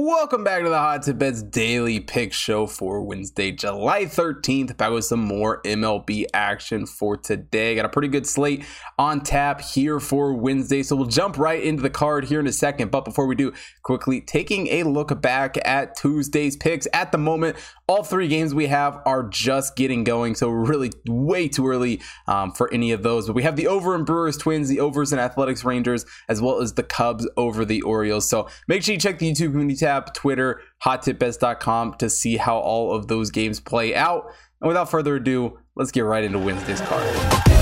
Welcome back to the Hot Tip Bets Daily Pick Show for Wednesday, July 13th. Back with some more MLB action for today. Got a pretty good slate on tap here for Wednesday, so we'll jump right into the card here in a second. But before we do, quickly taking a look back at Tuesday's picks. At the moment, all three games we have are just getting going, so really way too early um, for any of those. But we have the over in Brewers Twins, the overs in Athletics Rangers, as well as the Cubs over the Orioles. So make sure you check the YouTube community Twitter, hottipbets.com to see how all of those games play out. And without further ado, let's get right into Wednesday's card.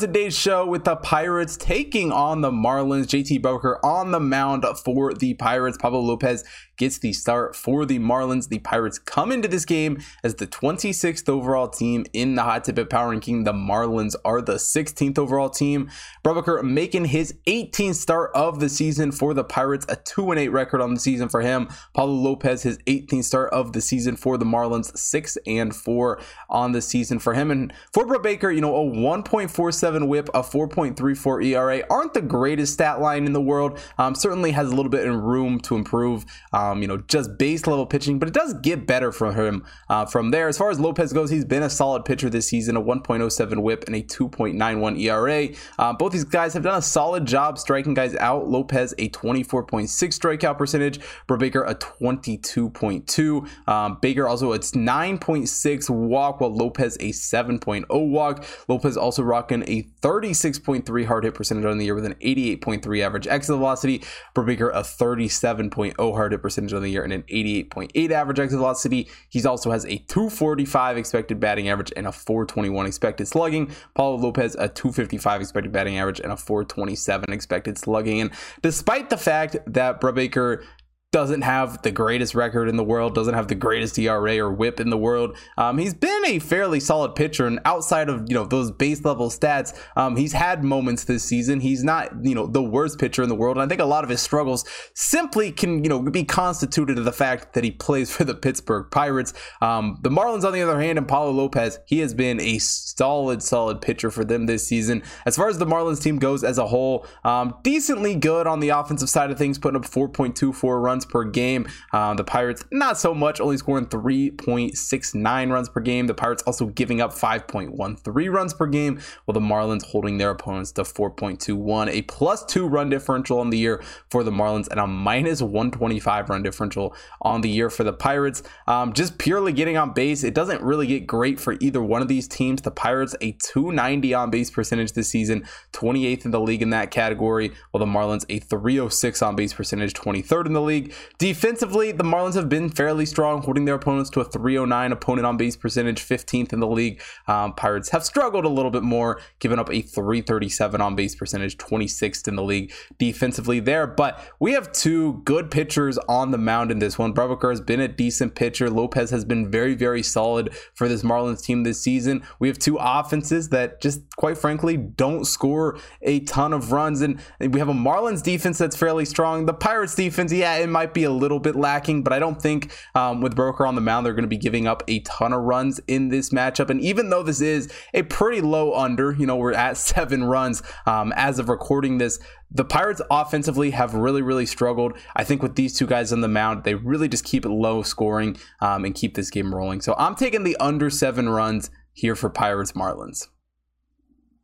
Today's show with the Pirates taking on the Marlins. JT Brubaker on the mound for the Pirates. Pablo Lopez gets the start for the Marlins. The Pirates come into this game as the 26th overall team in the Hot Tip Bet Power Ranking. The Marlins are the 16th overall team. Brubaker making his 18th start of the season for the Pirates, a 2 8 record on the season for him. Pablo Lopez, his 18th start of the season for the Marlins, 6 and 4 on the season for him. And for Brubaker, you know, a 1.47 whip, a 4.34 ERA aren't the greatest stat line in the world. Um, certainly has a little bit of room to improve. Um, you know, just base level pitching, but it does get better from him uh, from there. As far as Lopez goes, he's been a solid pitcher this season, a 1.07 whip and a 2.91 ERA. Uh, both these guys have done a solid job striking guys out. Lopez, a 24.6 strikeout percentage, Brubaker, a 22.2. Um, Baker also it's 9.6 walk, while Lopez a 7.0 walk. Lopez also rocking a 36.3 hard hit percentage on the year with an 88.3 average exit velocity. Brubaker, a 37.0 hard hit percentage on the year and an 88.8 average exit velocity. He also has a 245 expected batting average and a 421 expected slugging. Pablo Lopez a 255 expected batting average and a 427 expected slugging. And despite the fact that Brubaker doesn't have the greatest record in the world, doesn't have the greatest ERA or WHIP in the world. Um, he's been a fairly solid pitcher, and outside of you know those base level stats, um, he's had moments this season. He's not you know the worst pitcher in the world, and I think a lot of his struggles simply can you know be constituted of the fact that he plays for the Pittsburgh Pirates. Um, the Marlins, on the other hand, and Pablo Lopez, he has been a solid, solid pitcher for them this season. As far as the Marlins team goes as a whole, um, decently good on the offensive side of things, putting up 4.24 runs runs per game. Um, the Pirates, not so much, only scoring 3.69 runs per game. The Pirates also giving up 5.13 runs per game, while the Marlins holding their opponents to 4.21. A plus two run differential on the year for the Marlins and a minus 125 run differential on the year for the Pirates. Um, just purely getting on base, it doesn't really get great for either one of these teams. The Pirates, a 290 on base percentage this season, 28th in the league in that category, while the Marlins, a 306 on base percentage, 23rd in the league. Defensively, the Marlins have been fairly strong, holding their opponents to a 309 opponent on base percentage, 15th in the league. Um, Pirates have struggled a little bit more, giving up a 337 on base percentage, 26th in the league defensively there. But we have two good pitchers on the mound in this one. Brubaker has been a decent pitcher. Lopez has been very, very solid for this Marlins team this season. We have two offenses that just quite frankly don't score a ton of runs. And we have a Marlins defense that's fairly strong. The Pirates defense, yeah, it might might be a little bit lacking, but I don't think um, with Brubaker on the mound, they're going to be giving up a ton of runs in this matchup. And even though this is a pretty low under, you know, we're at seven runs um, as of recording this. The Pirates offensively have really, really struggled. I think with these two guys on the mound, they really just keep it low scoring um, and keep this game rolling. So I'm taking the under seven runs here for Pirates Marlins.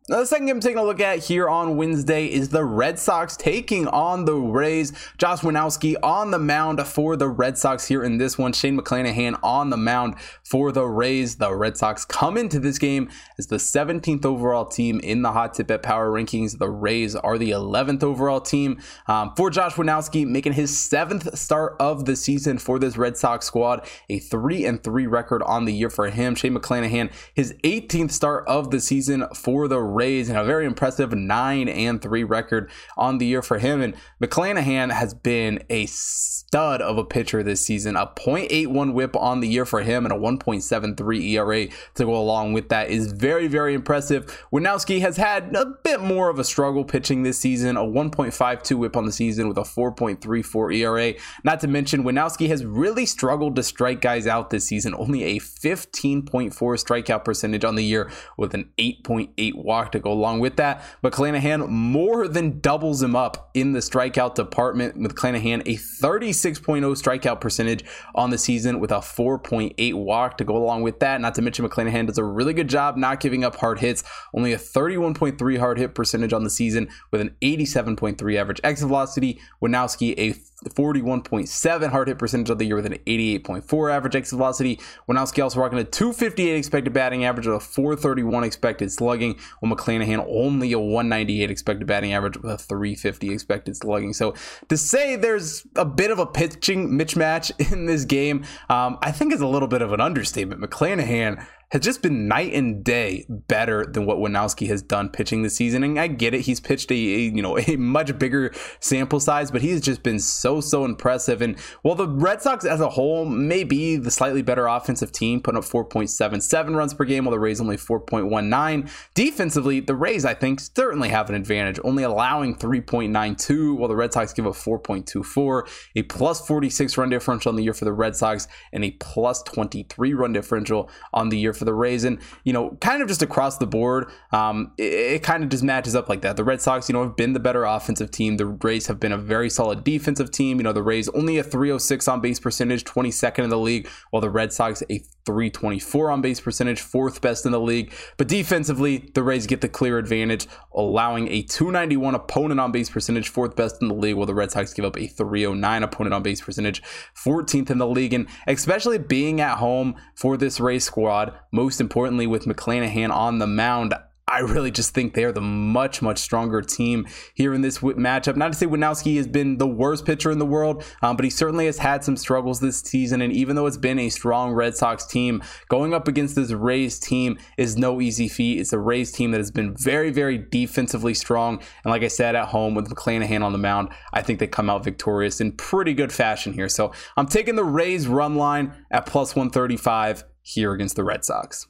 Now, the second game I'm taking a look at here on Wednesday is the Red Sox taking on the Rays. Josh Winckowski on the mound for the Red Sox here in this one. Shane McClanahan on the mound for the Rays. The Red Sox come into this game as the 17th overall team in the Hot Tip Bet Power Rankings. The Rays are the 11th overall team. Um, for Josh Winckowski, making his seventh start of the season for this Red Sox squad, a 3 and 3 record on the year for him. Shane McClanahan, his 18th start of the season for the Rays and a very impressive 9 and 3 record on the year for him. And McClanahan has been a stud of a pitcher this season. A 0.81 whip on the year for him and a 1.73 ERA to go along with that is very, very impressive. Winckowski has had a bit more of a struggle pitching this season, a 1.52 whip on the season with a 4.34 ERA. Not to mention, Winckowski has really struggled to strike guys out this season, only a 15.4 strikeout percentage on the year with an 8.8 walk to go along with that. But McClanahan more than doubles him up in the strikeout department with McClanahan a 36.0 strikeout percentage on the season with a 4.8 walk to go along with that. Not to mention McClanahan does a really good job not giving up hard hits, only a 31.3 hard hit percentage on the season with an 87.3 average exit velocity. Winckowski a 41.7 hard hit percentage of the year with an 88.4 average exit velocity. Winckowski also rocking a 258 expected batting average with a 431 expected slugging, while McClanahan only a 198 expected batting average with a 350 expected slugging. So to say there's a bit of a pitching mismatch in this game, um, I think is a little bit of an understatement. McClanahan has just been night and day better than what Winckowski has done pitching this season. And I get it; he's pitched a, a, you know a much bigger sample size, but he's just been so so impressive. And while the Red Sox as a whole may be the slightly better offensive team, putting up 4.77 runs per game, while the Rays only 4.19. Defensively, the Rays I think certainly have an advantage, only allowing 3.92, while the Red Sox give up 4.24, a plus 46 run differential on the year for the Red Sox, and a plus 23 run differential on the year for the Rays. And, you know, kind of just across the board, um, it, it kind of just matches up like that. The Red Sox, you know, have been the better offensive team. The Rays have been a very solid defensive team. You know, the Rays only a 306 on base percentage, 22nd in the league, while the Red Sox a 324 on base percentage, fourth best in the league. But defensively, the Rays get the clear advantage, allowing a 291 opponent on base percentage, fourth best in the league, while the Red Sox give up a 309 opponent on base percentage, 14th in the league. And especially being at home for this Rays squad, most importantly, with McClanahan on the mound, I really just think they are the much, much stronger team here in this matchup. Not to say Winckowski has been the worst pitcher in the world, um, but he certainly has had some struggles this season. And even though it's been a strong Red Sox team, going up against this Rays team is no easy feat. It's a Rays team that has been very, very defensively strong. And like I said, at home with McClanahan on the mound, I think they come out victorious in pretty good fashion here. So I'm taking the Rays run line at plus 135 here against the Red Sox.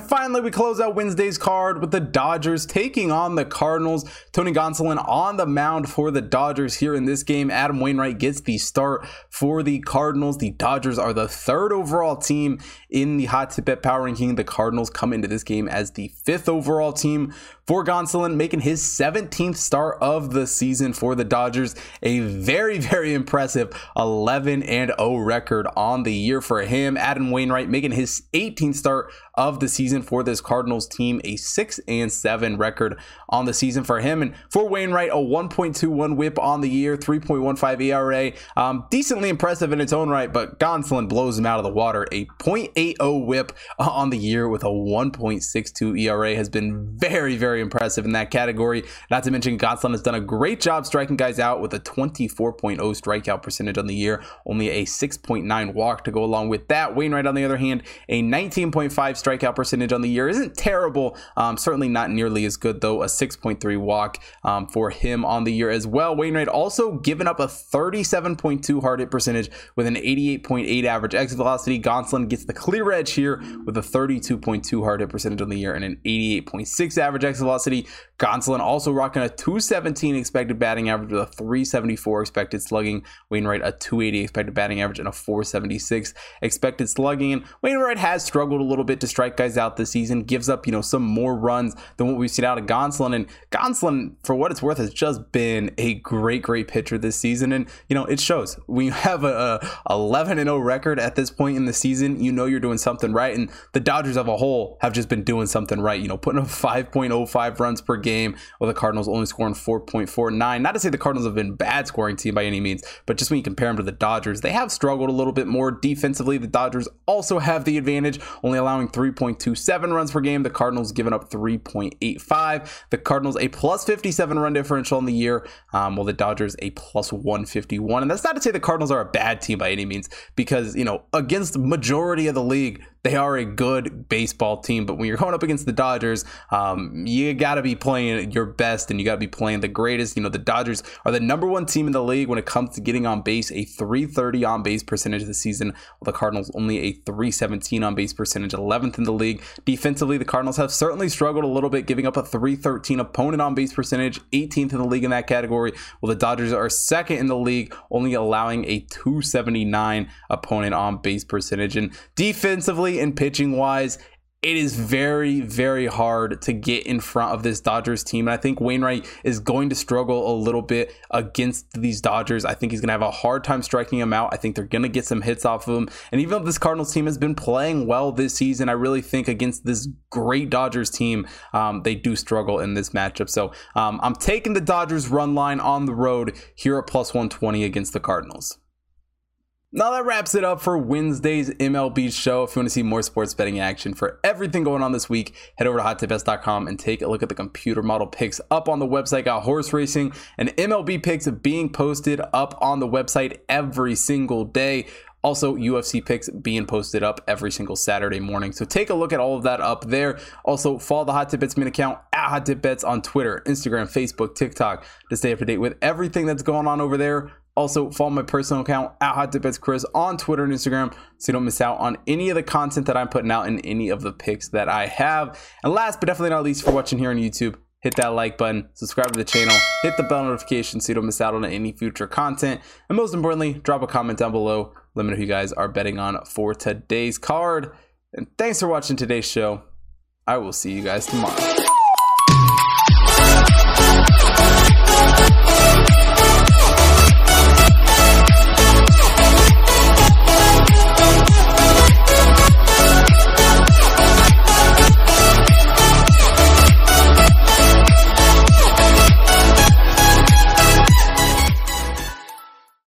Finally, we close out Wednesday's card with the Dodgers taking on the Cardinals. Tony Gonsolin on the mound for the Dodgers here in this game. Adam Wainwright gets the start for the Cardinals. The Dodgers are the third overall team in the Hot Tip Bet Power Ranking. The Cardinals come into this game as the fifth overall team for Gonsolin, making his 17th start of the season for the Dodgers. A very, very impressive 11 and 0 record on the year for him. Adam Wainwright making his 18th start of the season for this Cardinals team, a 6 and 7 record on the season for him. And for Wainwright, a 1.21 whip on the year, 3.15 ERA. Um, decently impressive in its own right, but Gonsolin blows him out of the water. A 0.80 whip on the year with a 1.62 ERA has been very, very impressive in that category. Not to mention, Gonsolin has done a great job striking guys out with a 24.0 strikeout percentage on the year, only a 6.9 walk to go along with that. Wainwright, on the other hand, a 19.5 strikeout percentage on the year isn't terrible. Um, certainly not nearly as good, though. A 6.3 walk um, for him on the year as well. Wainwright also given up a 37.2 hard hit percentage with an 88.8 average exit velocity. Gonsolin gets the clear edge here with a 32.2 hard hit percentage on the year and an 88.6 average exit velocity. Gonsolin also rocking a 217 expected batting average with a 374 expected slugging. Wainwright a 280 expected batting average and a 476 expected slugging. And Wainwright has struggled a little bit to strike guys out this season, gives up, you know, some more runs than what we've seen out of Gonsolin. And Gonsolin, for what it's worth, has just been a great, great pitcher this season. And, you know, it shows. When you have a, a 11 and 0 record at this point in the season, you know you're doing something right. And the Dodgers as a whole have just been doing something right, you know, putting up 5.05 runs per game game, with the Cardinals only scoring 4.49. Not to say the Cardinals have been bad scoring team by any means, but just when you compare them to the Dodgers, they have struggled a little bit more defensively. The Dodgers also have the advantage, only allowing 3.27 runs per game. The Cardinals giving up 3.85. The Cardinals a plus 57 run differential in the year, um, while the Dodgers a plus 151. And that's not to say the Cardinals are a bad team by any means, because you know against majority of the league, they are a good baseball team. But when you're going up against the Dodgers, um, you got to be playing your best and you got to be playing the greatest. You know, the Dodgers are the number one team in the league when it comes to getting on base, a 330 on base percentage this season, while the Cardinals only a 317 on base percentage, 11th in the league. Defensively, the Cardinals have certainly struggled a little bit, giving up a 313 opponent on base percentage, 18th in the league in that category, while the Dodgers are second in the league, only allowing a 279 opponent on base percentage. And defensively, and pitching wise, it is very, very hard to get in front of this Dodgers team. And I think Wainwright is going to struggle a little bit against these Dodgers. I think he's going to have a hard time striking him out. I think they're going to get some hits off of him. And even though this Cardinals team has been playing well this season, I really think against this great Dodgers team, um, they do struggle in this matchup. So um, I'm taking the Dodgers run line on the road here at plus 120 against the Cardinals. Now that wraps it up for Wednesday's MLB show. If you want to see more sports betting action for everything going on this week, head over to hottipbets.com and take a look at the computer model picks up on the website. Got horse racing and MLB picks being posted up on the website every single day. Also, UFC picks being posted up every single Saturday morning. So take a look at all of that up there. Also, follow the Hot Tip Bets main account at Hot Tip Bets on Twitter, Instagram, Facebook, TikTok to stay up to date with everything that's going on over there. Also, follow my personal account at Hot Bets Chris on Twitter and Instagram so you don't miss out on any of the content that I'm putting out and any of the picks that I have. And last but definitely not least, for watching here on YouTube, hit that like button, subscribe to the channel, hit the bell notification so you don't miss out on any future content. And most importantly, drop a comment down below. Let me know who you guys are betting on for today's card. And thanks for watching today's show. I will see you guys tomorrow.